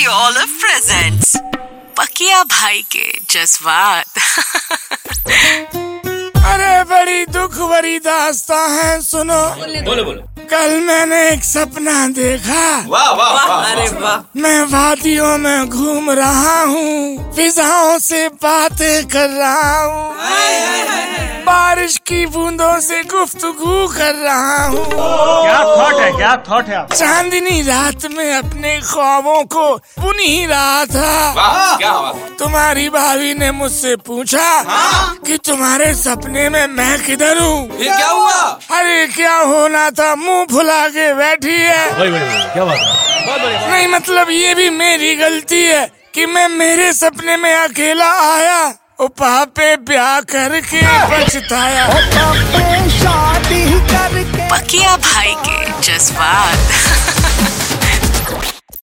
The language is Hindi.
रेडियो ऑलिव प्रेजेंट्स पकिया भाई के जज्बात। अरे बड़ी दुख भरी दास्ता है सुनो। बोलो बोलो कल मैंने एक सपना देखा। वाह वाह वाह अरे वाह। मैं वादियों में घूम रहा हूँ फिजाओं से बातें कर रहा हूँ। बारिश की बूंदों से गुफ्तगू कर रहा हूँ। थॉट है क्या? थॉट है आप। चांदनी रात में अपने ख्वाबों को बुन ही रहा था। क्या तुम्हारी भाभी ने मुझसे पूछा कि तुम्हारे सपने में मैं किधर हूँ? क्या हुआ? अरे क्या होना था? मुँह फुला के बैठी है। क्या बात है? नहीं मतलब ये भी मेरी गलती है कि मैं मेरे सपने में अकेला आया। पापे ब्याह करके पछताया। पकिया भाई के जज्बात